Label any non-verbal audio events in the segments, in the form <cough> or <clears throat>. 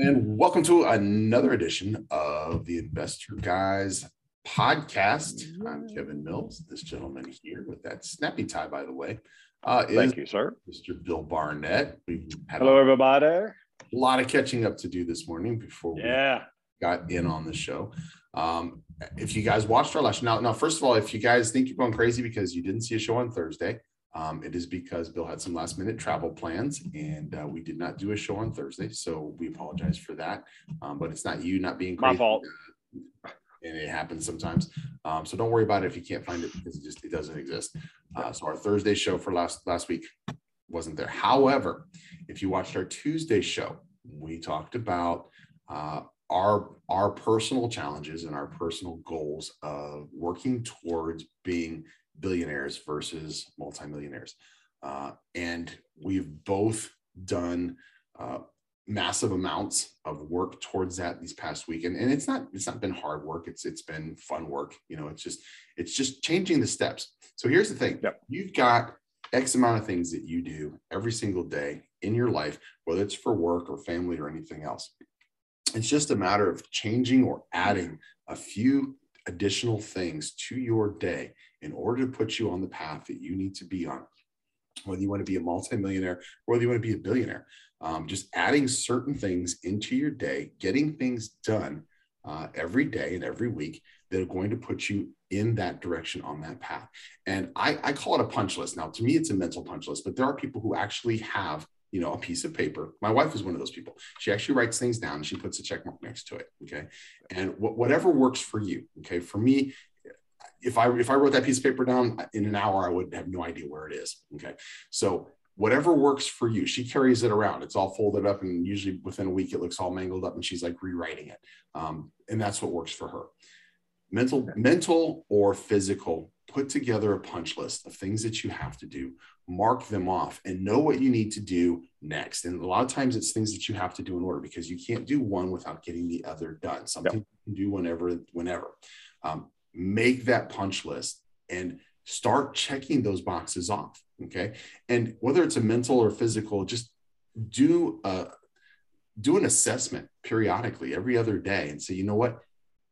And welcome to another edition of the Investor Guys podcast. I'm Kevin Mills. This gentleman here with that snappy tie, by the way, uh, thank you, sir. Mr. Bill Barnett. We've Hello, a everybody. A lot of catching up to do this morning before we yeah. got in on the show. Um, if you guys watched our last now, now, first of all, if you guys think you're going crazy because you didn't see a show on Thursday, um, it is because Bill had some last minute travel plans and uh, we did not do a show on Thursday. So we apologize for that. Um, but it's not you not being crazy. My fault. <laughs> And it happens sometimes. Um, so don't worry about it if you can't find it because it just it doesn't exist. Uh, so our Thursday show for last last week wasn't there. However, if you watched our Tuesday show, we talked about uh, our our personal challenges and our personal goals of working towards being billionaires versus multimillionaires. Uh, and we've both done uh, massive amounts of work towards that these past week. And, and it's not it's not been hard work. It's it's been fun work. You know it's just it's just changing the steps. So here's the thing. Yep. you've got x amount of things that you do every single day in your life whether it's for work or family or anything else. It's just a matter of changing or adding a few additional things to your day in order to put you on the path that you need to be on whether you want to be a multimillionaire or whether you want to be a billionaire um, just adding certain things into your day getting things done uh, every day and every week that are going to put you in that direction on that path and I, I call it a punch list now to me it's a mental punch list but there are people who actually have you know, a piece of paper. My wife is one of those people. She actually writes things down and she puts a check mark next to it. Okay. And wh- whatever works for you. Okay. For me, if I if I wrote that piece of paper down in an hour, I would have no idea where it is. Okay. So whatever works for you, she carries it around. It's all folded up, and usually within a week, it looks all mangled up, and she's like rewriting it. Um, and that's what works for her. Mental, mental or physical put together a punch list of things that you have to do, mark them off, and know what you need to do next. And a lot of times it's things that you have to do in order because you can't do one without getting the other done. Something yep. you can do whenever, whenever. Um, make that punch list and start checking those boxes off. Okay. And whether it's a mental or physical, just do a do an assessment periodically every other day and say, you know what,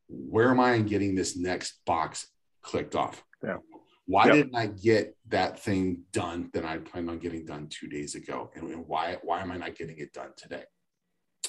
where am I in getting this next box clicked off? Yeah. Why yep. didn't I get that thing done that I planned on getting done two days ago? And, and why, why am I not getting it done today?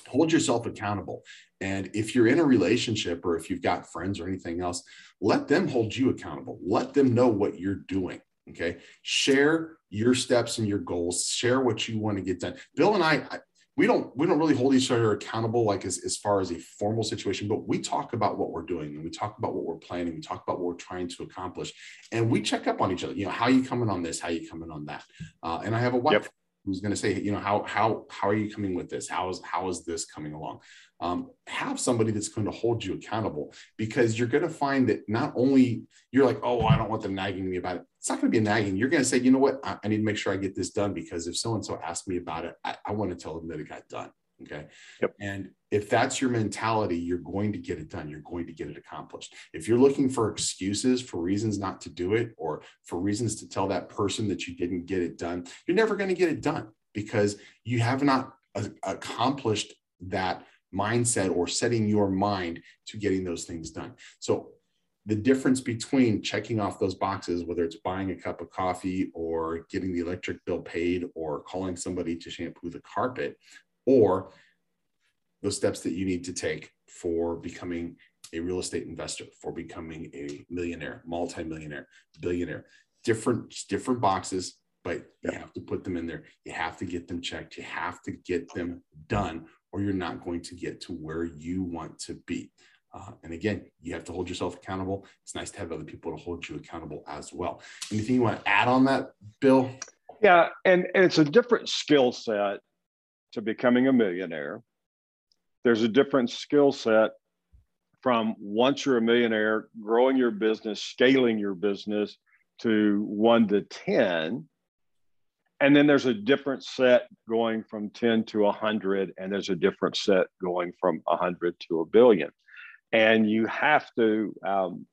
Hold yourself accountable. And if you're in a relationship or if you've got friends or anything else, let them hold you accountable. Let them know what you're doing. Okay. Share your steps and your goals. Share what you want to get done. Bill and I, we don't we don't really hold each other accountable like as, as far as a formal situation but we talk about what we're doing and we talk about what we're planning we talk about what we're trying to accomplish and we check up on each other you know how you coming on this how you coming on that uh, and i have a wife yep. Who's going to say you know how how how are you coming with this how is how is this coming along um, have somebody that's going to hold you accountable because you're going to find that not only you're like oh i don't want them nagging me about it it's not going to be a nagging. You're going to say, you know what, I, I, need to make sure I get this done because if so and so asks me about it, I, I want to tell them that it got done. Okay. Yep. And if that's your mentality, you're going to get it done. You're going to get it accomplished. If you're looking for excuses for reasons not to do it or for reasons to tell that person that you didn't get it done, you're never going to get it done because you have not accomplished that mindset or setting your mind to getting those things done. So the difference between checking off those boxes, whether it's buying a cup of coffee or getting the electric bill paid or calling somebody to shampoo the carpet, or those steps that you need to take for becoming a real estate investor, for becoming a millionaire, multimillionaire, billionaire, different, different boxes, but you have to put them in there. You have to get them checked. You have to get them done, or you're not going to get to where you want to be. Uh, and again, you have to hold yourself accountable. It's nice to have other people to hold you accountable as well. Anything you want to add on that, Bill? Yeah, and, and it's a different skill set to becoming a millionaire. There's a different skill set from once you're a millionaire, growing your business, scaling your business to one to 10. And then there's a different set going from 10 to 100, and there's a different set going from 100 to a billion and you have to um,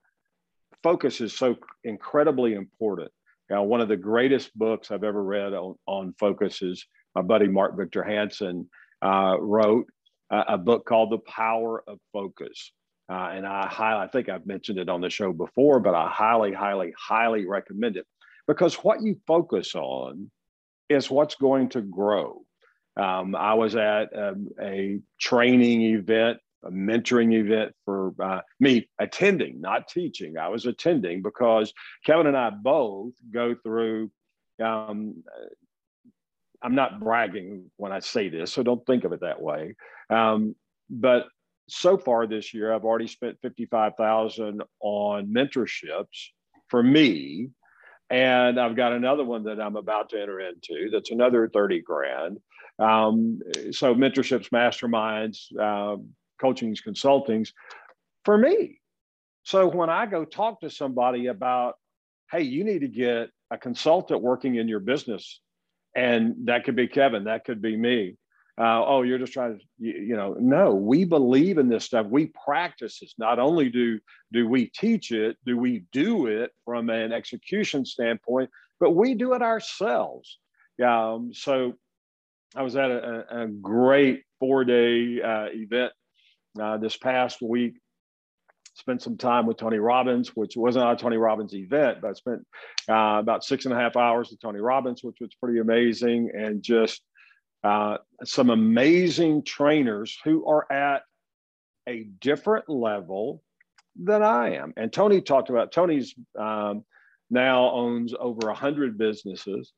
focus is so incredibly important now one of the greatest books i've ever read on, on focus is my buddy mark victor hansen uh, wrote a book called The Power of Focus. Uh, and I highly, I think I've mentioned it on the show before, but I highly, highly, highly recommend it because what you focus on is what's going to grow. Um, I was at um, a training event, a mentoring event for uh, me attending, not teaching. I was attending because Kevin and I both go through. Um, I'm not bragging when I say this, so don't think of it that way. Um, but so far this year, I've already spent 55,000 on mentorships for me. And I've got another one that I'm about to enter into that's another 30 grand. Um, so mentorships, masterminds, um, coachings, consultings for me. So when I go talk to somebody about, hey, you need to get a consultant working in your business, and that could be Kevin, that could be me uh, oh, you're just trying to, you, you, know, no, we believe in this stuff. We practice this. Not only do do we teach it, do we do it from an execution standpoint, but we do it ourselves. Um, so I was at a, a great four day uh, event uh, this past week. Spent some time with Tony Robbins, which wasn't a Tony Robbins event, but I spent uh, about six and a half hours with Tony Robbins, which was pretty amazing, and just uh, some amazing trainers who are at a different level than I am. And Tony talked about Tony's um, now owns over 100 businesses,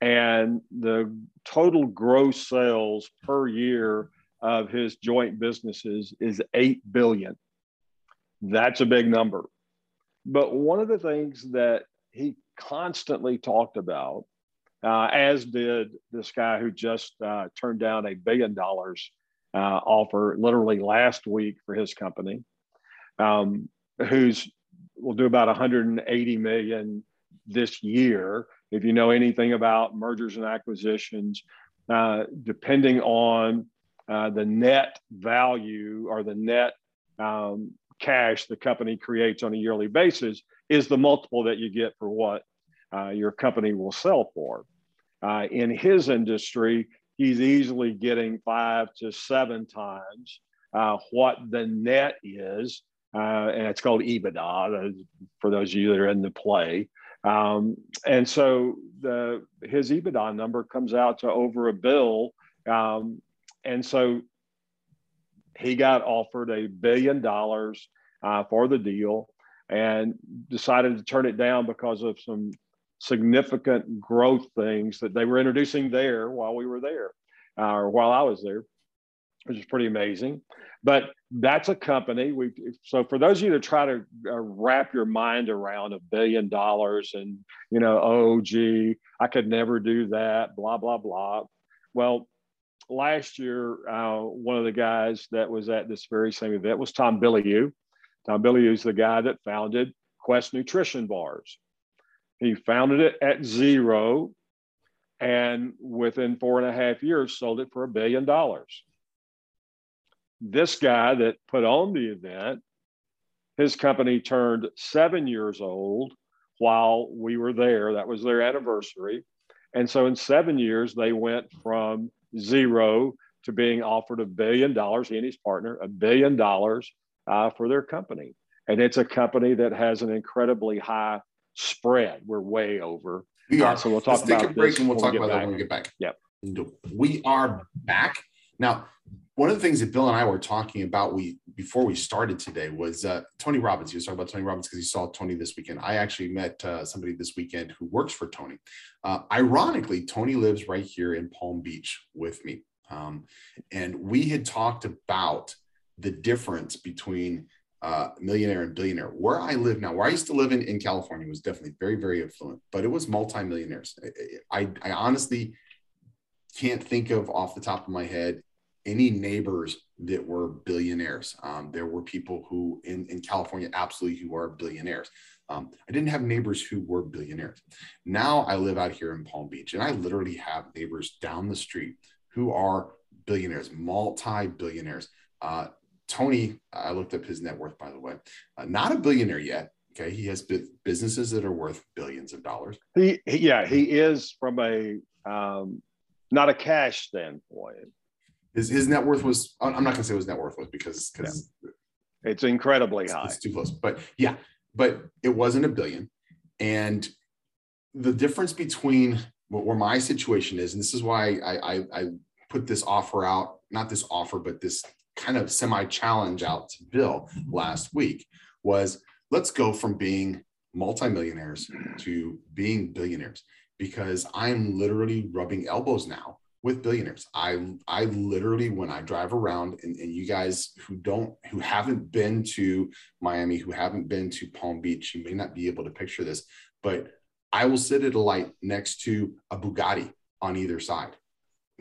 and the total gross sales per year of his joint businesses is 8 billion. That's a big number. But one of the things that he constantly talked about uh, as did this guy who just uh, turned down a billion dollars uh, offer literally last week for his company, um, who's will do about 180 million this year. If you know anything about mergers and acquisitions, uh, depending on uh, the net value or the net um, cash the company creates on a yearly basis, is the multiple that you get for what uh, your company will sell for. Uh, in his industry, he's easily getting five to seven times uh, what the net is, uh, and it's called EBITDA for those of you that are in the play. Um, and so the his EBITDA number comes out to over a bill, um, and so he got offered a billion dollars uh, for the deal and decided to turn it down because of some significant growth things that they were introducing there while we were there, uh, or while I was there, which is pretty amazing. But that's a company. We so for those of you that try to uh, wrap your mind around a billion dollars and you know, oh gee, I could never do that. Blah blah blah. Well, last year, uh, one of the guys that was at this very same event was Tom Bilyeu. Tom Bilyeu is the guy that founded Quest Nutrition Bars. He founded it at zero and within four and a half years sold it for a billion dollars. This guy that put on the event, his company turned seven years old while we were there. That was their anniversary. And so in seven years, they went from zero to being offered a billion dollars, he and his partner, a billion dollars uh, for their company. And it's a company that has an incredibly high spread. We're way over. We are. Uh, so we'll talk Let's about take a break and we'll talk about back. that when we get back. Yep. We are back. Now, one of the things that Bill and I were talking about we before we started today was uh, Tony Robbins. He was talking about Tony Robbins because he saw Tony this weekend. I actually met uh, somebody this weekend who works for Tony. Uh, ironically, Tony lives right here in Palm Beach with me, um, and we had talked about the difference between uh, millionaire and billionaire. Where I live now, where I used to live in, in California, was definitely very, very affluent, but it was multimillionaires. I, I, I honestly can't think of off the top of my head any neighbors that were billionaires. Um, there were people who in, in California absolutely who are billionaires. Um, I didn't have neighbors who were billionaires. Now I live out here in Palm Beach and I literally have neighbors down the street who are billionaires, multi billionaires. Uh, Tony, I looked up his net worth, by the way, uh, not a billionaire yet. Okay, he has businesses that are worth billions of dollars. He, he yeah, he is from a um, not a cash standpoint, His his net worth was I'm not gonna say his net worth was because because yeah. it's incredibly it's, high. It's too close, but yeah, but it wasn't a billion, and the difference between where my situation is, and this is why I, I, I put this offer out, not this offer, but this kind of semi challenge out to Bill last week was let's go from being multimillionaires to being billionaires because I'm literally rubbing elbows now with billionaires. I I literally when I drive around and, and you guys who don't who haven't been to Miami, who haven't been to Palm Beach, you may not be able to picture this, but I will sit at a light next to a Bugatti on either side.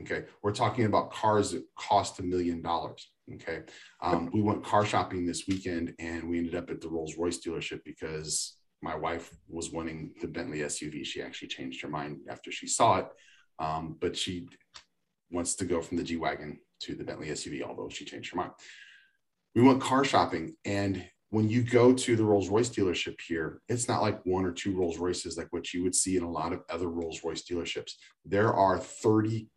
Okay. We're talking about cars that cost a million dollars. Okay. Um, we went car shopping this weekend and we ended up at the Rolls Royce dealership because my wife was wanting the Bentley SUV. She actually changed her mind after she saw it. Um, but she wants to go from the G Wagon to the Bentley SUV, although she changed her mind. We went car shopping and when you go to the Rolls Royce dealership here, it's not like one or two Rolls Royces like what you would see in a lot of other Rolls Royce dealerships. There are 30,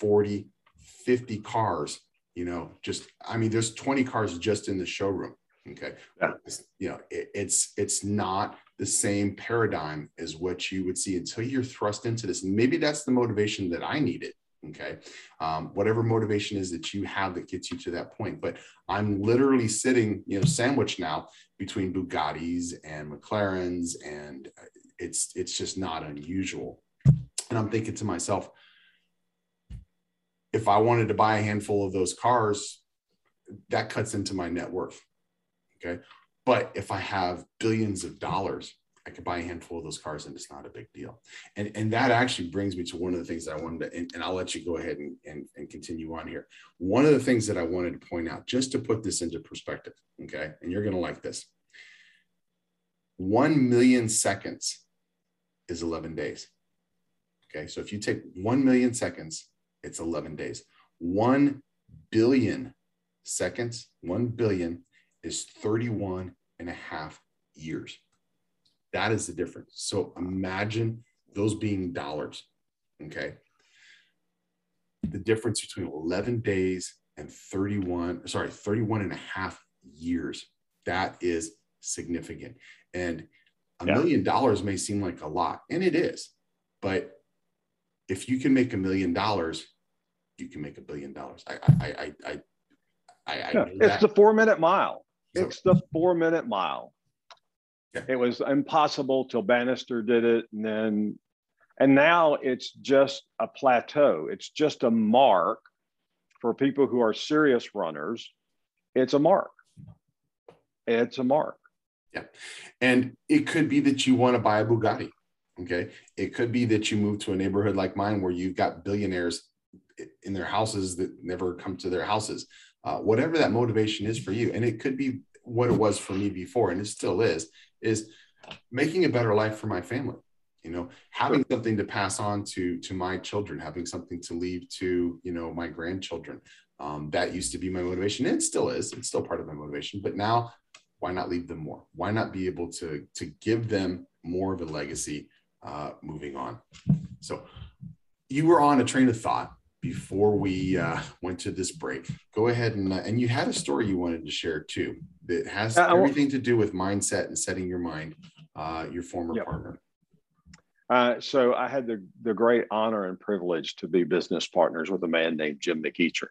40, 50 cars, you know, just, I mean, there's 20 cars just in the showroom. Okay. Yeah. You know, it, it's, it's not the same paradigm as what you would see until you're thrust into this. Maybe that's the motivation that I needed okay? Um, whatever motivation is that you have that gets you to that point. But i'm literally sitting you know sandwiched now between bugattis and mclarens and it's it's just not unusual. And i'm thinking to myself if i wanted to buy a handful of those cars that cuts into my net worth okay but if i have billions of dollars I could buy a handful of those cars and it's not a big deal. And, and that actually brings me to one of the things that I wanted to, and, and I'll let you go ahead and, and, and continue on here. One of the things that I wanted to point out, just to put this into perspective, okay, and you're going to like this 1 million seconds is 11 days. Okay, so if you take 1 million seconds, it's 11 days. 1 billion seconds, 1 billion is 31 and a half years. That is the difference. So imagine those being dollars. Okay. The difference between 11 days and 31, sorry, 31 and a half years. That is significant. And a yeah. million dollars may seem like a lot, and it is. But if you can make a million dollars, you can make a billion dollars. I, I, I, I, I, I yeah, it's the four minute mile. It's the four minute mile. Yeah. It was impossible till Bannister did it, and then and now it's just a plateau. It's just a mark for people who are serious runners. It's a mark. It's a mark. Yeah. And it could be that you want to buy a Bugatti. Okay. It could be that you move to a neighborhood like mine where you've got billionaires in their houses that never come to their houses. Uh, whatever that motivation is for you. And it could be what it was for me before, and it still is, is making a better life for my family you know having something to pass on to to my children having something to leave to you know my grandchildren. Um, that used to be my motivation and it still is it's still part of my motivation but now why not leave them more? Why not be able to to give them more of a legacy uh, moving on? So you were on a train of thought before we uh, went to this break. Go ahead and uh, and you had a story you wanted to share too that has uh, everything to do with mindset and setting your mind. Uh, your former yep. partner. Uh, so I had the the great honor and privilege to be business partners with a man named Jim McEachern.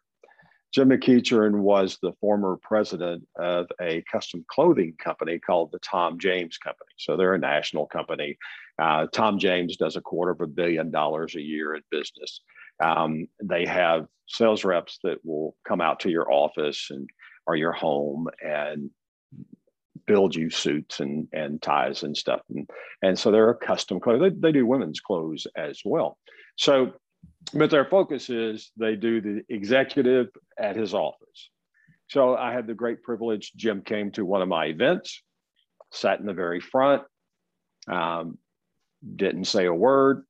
Jim McEachern was the former president of a custom clothing company called the Tom James Company. So they're a national company. Uh, Tom James does a quarter of a billion dollars a year in business. Um, they have sales reps that will come out to your office and or your home and build you suits and, and ties and stuff. And, and so they're a custom clothes. They, they do women's clothes as well. So, but their focus is they do the executive at his office. So I had the great privilege. Jim came to one of my events, sat in the very front, um, didn't say a word,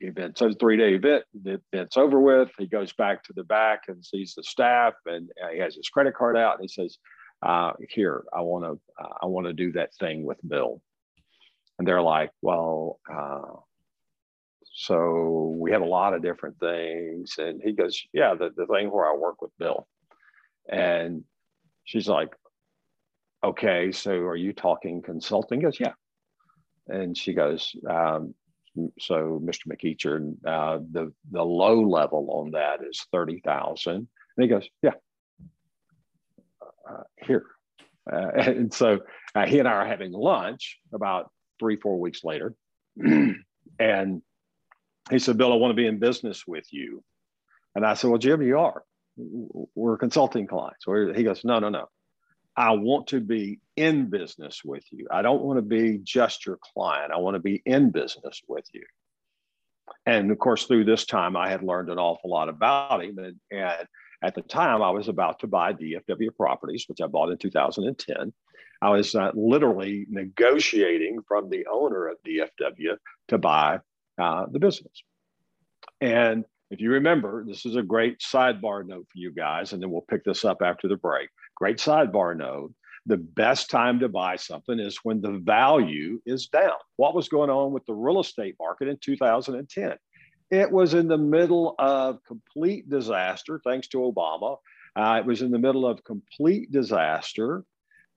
event. So three day event, the event's over with. He goes back to the back and sees the staff, and he has his credit card out, and he says, uh, "Here, I want to, uh, I want to do that thing with Bill." And they're like, "Well, uh, so we have a lot of different things. And he goes, Yeah, the, the thing where I work with Bill. And she's like, Okay, so are you talking consulting? He goes, Yeah. And she goes, um, so Mr. McEachern, uh, the the low level on that is thirty thousand, and he goes, yeah, uh, here, uh, <laughs> and so uh, he and I are having lunch about three four weeks later, <clears throat> and he said, Bill, I want to be in business with you, and I said, well, Jim, you are. We're consulting clients. He goes, no, no, no. I want to be in business with you. I don't want to be just your client. I want to be in business with you. And of course, through this time, I had learned an awful lot about him. And, and at the time, I was about to buy DFW properties, which I bought in 2010. I was uh, literally negotiating from the owner of DFW to buy uh, the business. And if you remember, this is a great sidebar note for you guys, and then we'll pick this up after the break. Great sidebar note. The best time to buy something is when the value is down. What was going on with the real estate market in 2010? It was in the middle of complete disaster, thanks to Obama. Uh, it was in the middle of complete disaster.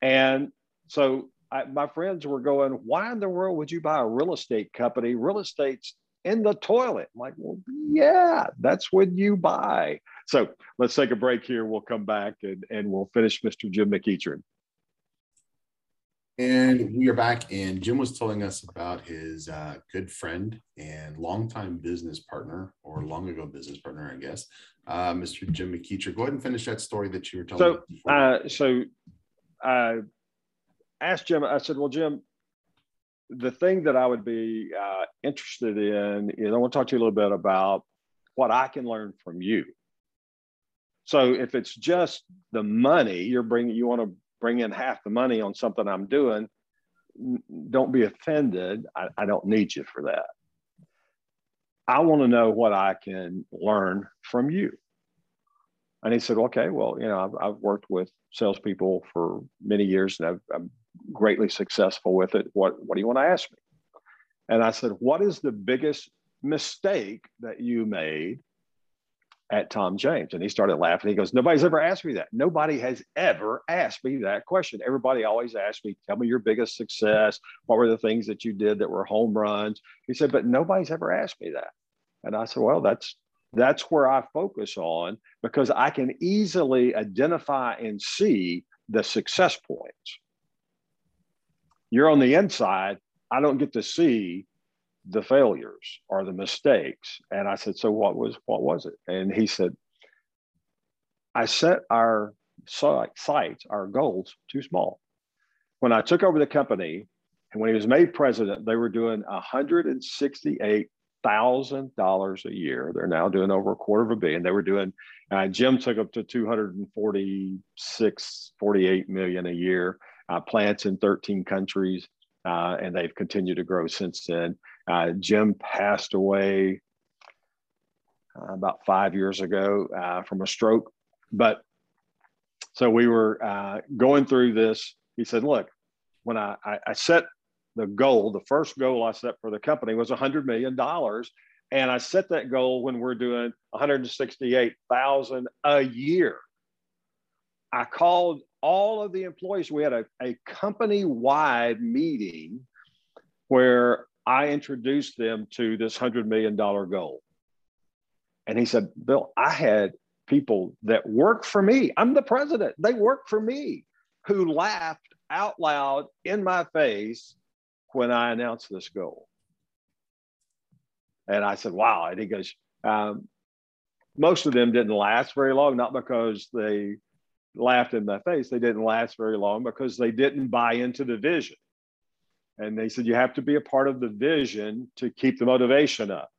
And so I, my friends were going, Why in the world would you buy a real estate company? Real estate's in the toilet. I'm like, well, yeah, that's when you buy. So let's take a break here. We'll come back and, and we'll finish Mr. Jim McEachern. And we are back, and Jim was telling us about his uh, good friend and longtime business partner, or long ago business partner, I guess, uh, Mr. Jim McEachern. Go ahead and finish that story that you were telling. So, uh, so I asked Jim. I said, "Well, Jim, the thing that I would be uh, interested in is I want to talk to you a little bit about what I can learn from you. So if it's just the money you're bringing, you want to bring in half the money on something I'm doing, don't be offended. I, I don't need you for that. I want to know what I can learn from you. And he said, okay, well, you know, I've, I've worked with salespeople for many years and I've, I'm greatly successful with it. What, what do you want to ask me? And I said, What is the biggest mistake that you made at Tom James? And he started laughing. He goes, Nobody's ever asked me that. Nobody has ever asked me that question. Everybody always asks me, Tell me your biggest success. What were the things that you did that were home runs? He said, But nobody's ever asked me that. And I said, Well, that's that's where I focus on because I can easily identify and see the success points you're on the inside. I don't get to see the failures or the mistakes. And I said, so what was what was it? And he said, I set our sights, our goals too small. When I took over the company and when he was made president, they were doing $168,000 a year. They're now doing over a quarter of a billion. They were doing, uh, Jim took up to 246, 48 million a year uh, plants in 13 countries, uh, and they've continued to grow since then. Uh, Jim passed away uh, about five years ago uh, from a stroke. But so we were uh, going through this. He said, Look, when I, I, I set the goal, the first goal I set for the company was $100 million. And I set that goal when we're doing 168,000 a year. I called all of the employees. We had a, a company wide meeting where I introduced them to this $100 million goal. And he said, Bill, I had people that work for me. I'm the president. They work for me who laughed out loud in my face when I announced this goal. And I said, wow. And he goes, um, most of them didn't last very long, not because they laughed in my face. They didn't last very long because they didn't buy into the vision. And they said, you have to be a part of the vision to keep the motivation up.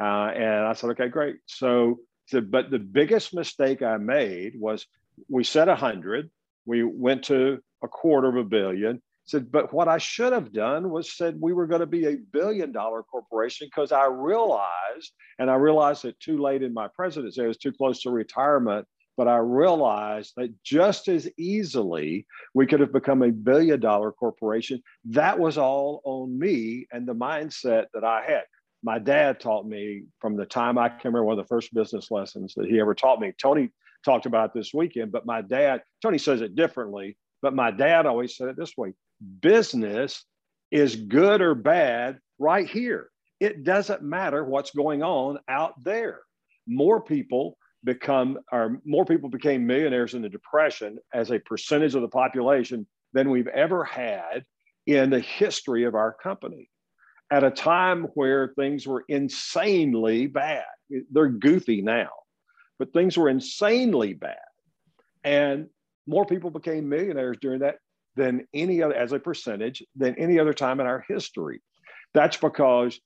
Uh, and I said, okay, great. So said, but the biggest mistake I made was we set a 100, we went to a quarter of a billion. Said, but what I should have done was said we were going to be a billion dollar corporation because I realized, and I realized it too late in my presidency, I was too close to retirement but I realized that just as easily we could have become a billion dollar corporation. That was all on me and the mindset that I had. my dad taught me from the time I can remember one of the first business lessons that he ever taught me. Tony talked about this weekend, but my dad, Tony says it differently, but my dad always said it this way business is good or bad right here. It doesn't matter what's going on out there. More people become or more people became millionaires in the depression as a percentage of the population than we've ever had in the history of our company at a time where things were insanely bad. They're goofy now but things were insanely bad. And more people became millionaires during that than any other as a percentage than any other time in our history. That's because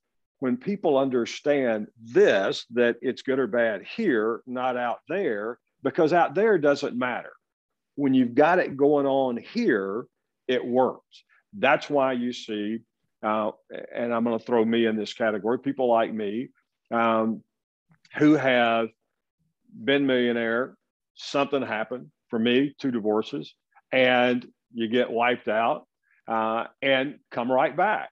when people understand this, that it's good or bad here, not out there, because out there doesn't matter. When you've got it going on here, it works. That's why you see, uh, and I'm going to throw me in this category, people like me um, who have been millionaire, something happened for me, two divorces, and you get wiped out uh, and come right back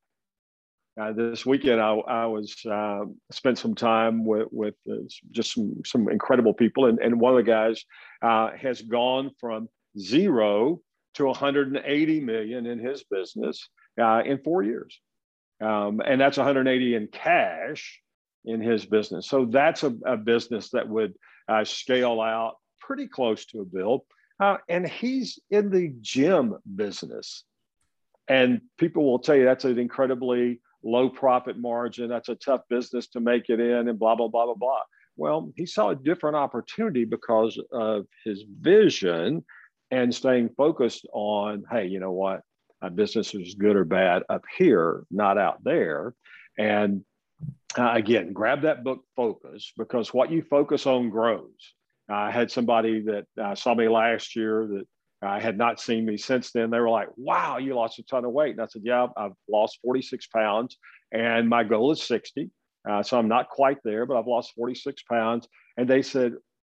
uh, this weekend, I, I was uh, spent some time with, with uh, just some, some incredible people, and, and one of the guys uh, has gone from zero to 180 million in his business uh, in four years, um, and that's 180 in cash in his business. So that's a, a business that would uh, scale out pretty close to a bill, and he's in the gym business, and people will tell you that's an incredibly low profit margin. That's a tough business to make it in, and blah, blah, blah, blah, blah. Well, he saw a different opportunity because of his vision and staying focused on, hey, you know what? My business is good or bad up here, not out there. And uh, again, grab that book, Focus, because what you focus on grows. I had somebody that uh, saw me last year that I had not seen me since then. They were like, wow, you lost a ton of weight. And I said, yeah, I've lost 46 pounds and my goal is 60. Uh, so I'm not quite there, but I've lost 46 pounds. And they said,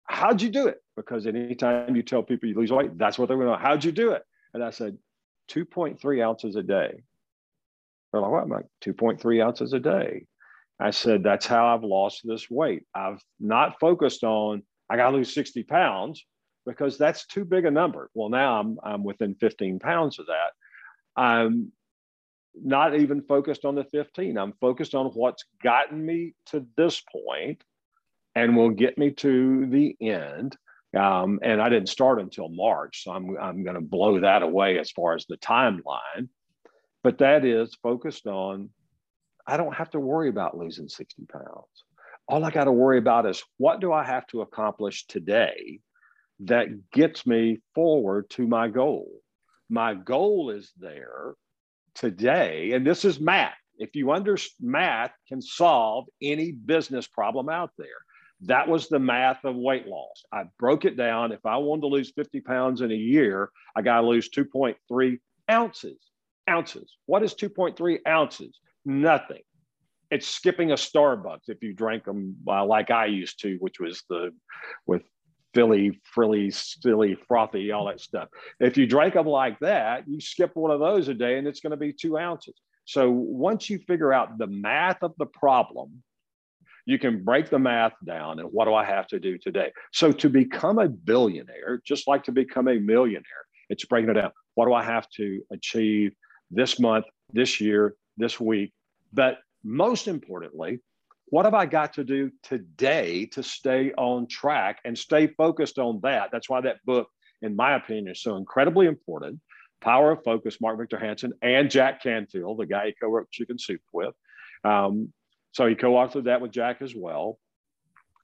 how'd you do it? Because anytime you tell people you lose weight, that's what they're going to know. How'd you do it? And I said, 2.3 ounces a day. They're like, what? I'm like, 2.3 ounces a day. I said, that's how I've lost this weight. I've not focused on, I got to lose 60 pounds because that's too big a number. Well, now I'm, I'm within 15 pounds of that. I'm not even focused on the 15. I'm focused on what's gotten me to this point and will get me to the end. Um, and I didn't start until March, so I'm, I'm going to blow that away as far as the timeline. But that is focused on, I don't have to worry about losing 60 pounds. All I got to worry about is what do I have to accomplish today that gets me forward to my goal. My goal is there today, and this is math. If you understand math, can solve any business problem out there. That was the math of weight loss. I broke it down. If I wanted to lose 50 pounds in a year, I got to lose 2.3 ounces. Ounces. What is 2.3 ounces? Nothing. It's skipping a Starbucks if you drank them uh, like I used to, which was the with Philly, frilly, silly, frothy, all that stuff. If you drink them like that, you skip one of those a day and it's going to be two ounces. So once you figure out the math of the problem, you can break the math down and what do I have to do today? So to become a billionaire, just like to become a millionaire, it's breaking it down. What do I have to achieve this month, this year, this week? But most importantly, what have I got to do today to stay on track and stay focused on that? That's why that book, in my opinion, is so incredibly important. Power of Focus, Mark Victor Hansen, and Jack Canfield, the guy he co-wrote Chicken Soup with. Um, so he co-authored that with Jack as well.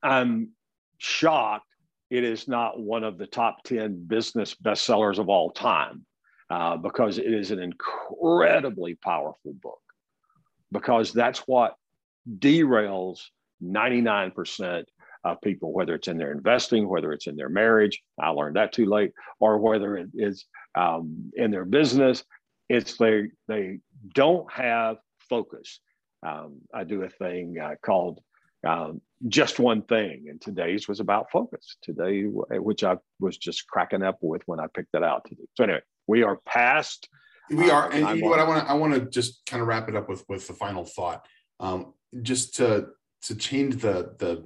I'm shocked it is not one of the top 10 business bestsellers of all time uh, because it is an incredibly powerful book because that's what derails 99% of people, whether it's in their investing, whether it's in their marriage. I learned that too late, or whether it is um, in their business. It's they they don't have focus. Um, I do a thing uh, called um, just one thing, and today's was about focus. Today, which I was just cracking up with when I picked it out today. So anyway, we are past. We are, and you know what I want to I want to just kind of wrap it up with with the final thought. Um, just to to change the the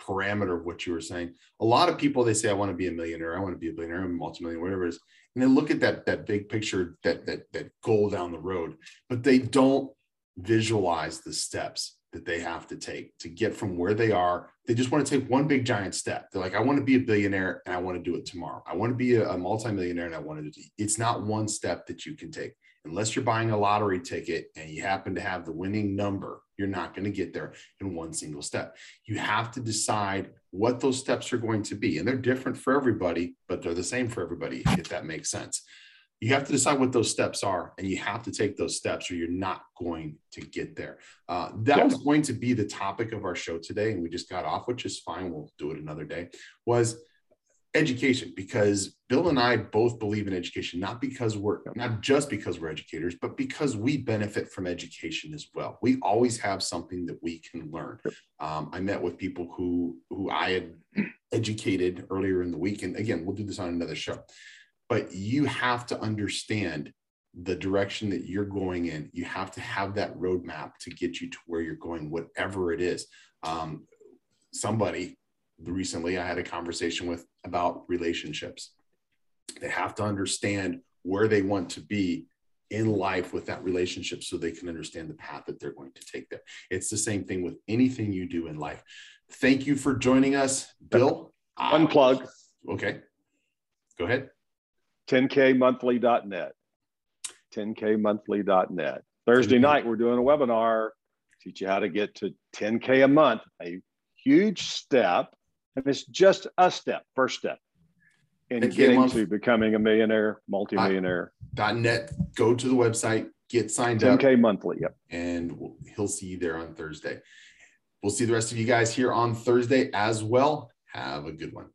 parameter of what you were saying. A lot of people they say, I want to be a millionaire, I want to be a billionaire, I'm a multimillionaire, whatever it is. And they look at that that big picture, that that that goal down the road, but they don't visualize the steps that they have to take to get from where they are. They just want to take one big giant step. They're like, I want to be a billionaire and I want to do it tomorrow. I want to be a, a multimillionaire and I want to do it. It's not one step that you can take unless you're buying a lottery ticket and you happen to have the winning number, you're not going to get there in one single step. You have to decide what those steps are going to be. And they're different for everybody, but they're the same for everybody, if that makes sense. You have to decide what those steps are, and you have to take those steps, or you're not going to get there. Uh, that yeah. was going to be the topic of our show today, and we just got off, which is fine. We'll do it another day. Was education because Bill and I both believe in education, not because we're not just because we're educators, but because we benefit from education as well. We always have something that we can learn. Um, I met with people who who I had <clears throat> educated earlier in the week, and again, we'll do this on another show. But you have to understand the direction that you're going in. You have to have that roadmap to get you to where you're going, whatever it is. Um, somebody recently I had a conversation with about relationships. They have to understand where they want to be in life with that relationship so they can understand the path that they're going to take there. It's the same thing with anything you do in life. Thank you for joining us, Bill. Unplug. Okay. Go ahead. 10kmonthly.net. 10kmonthly.net. Thursday mm-hmm. night, we're doing a webinar, teach you how to get to 10K a month, a huge step and it's just a step, first step in getting to becoming a millionaire, multimillionaire. Dot net. Go to the website, get signed 10K up. 10K monthly. Yep. And we'll, he'll see you there on Thursday. We'll see the rest of you guys here on Thursday as well. Have a good one.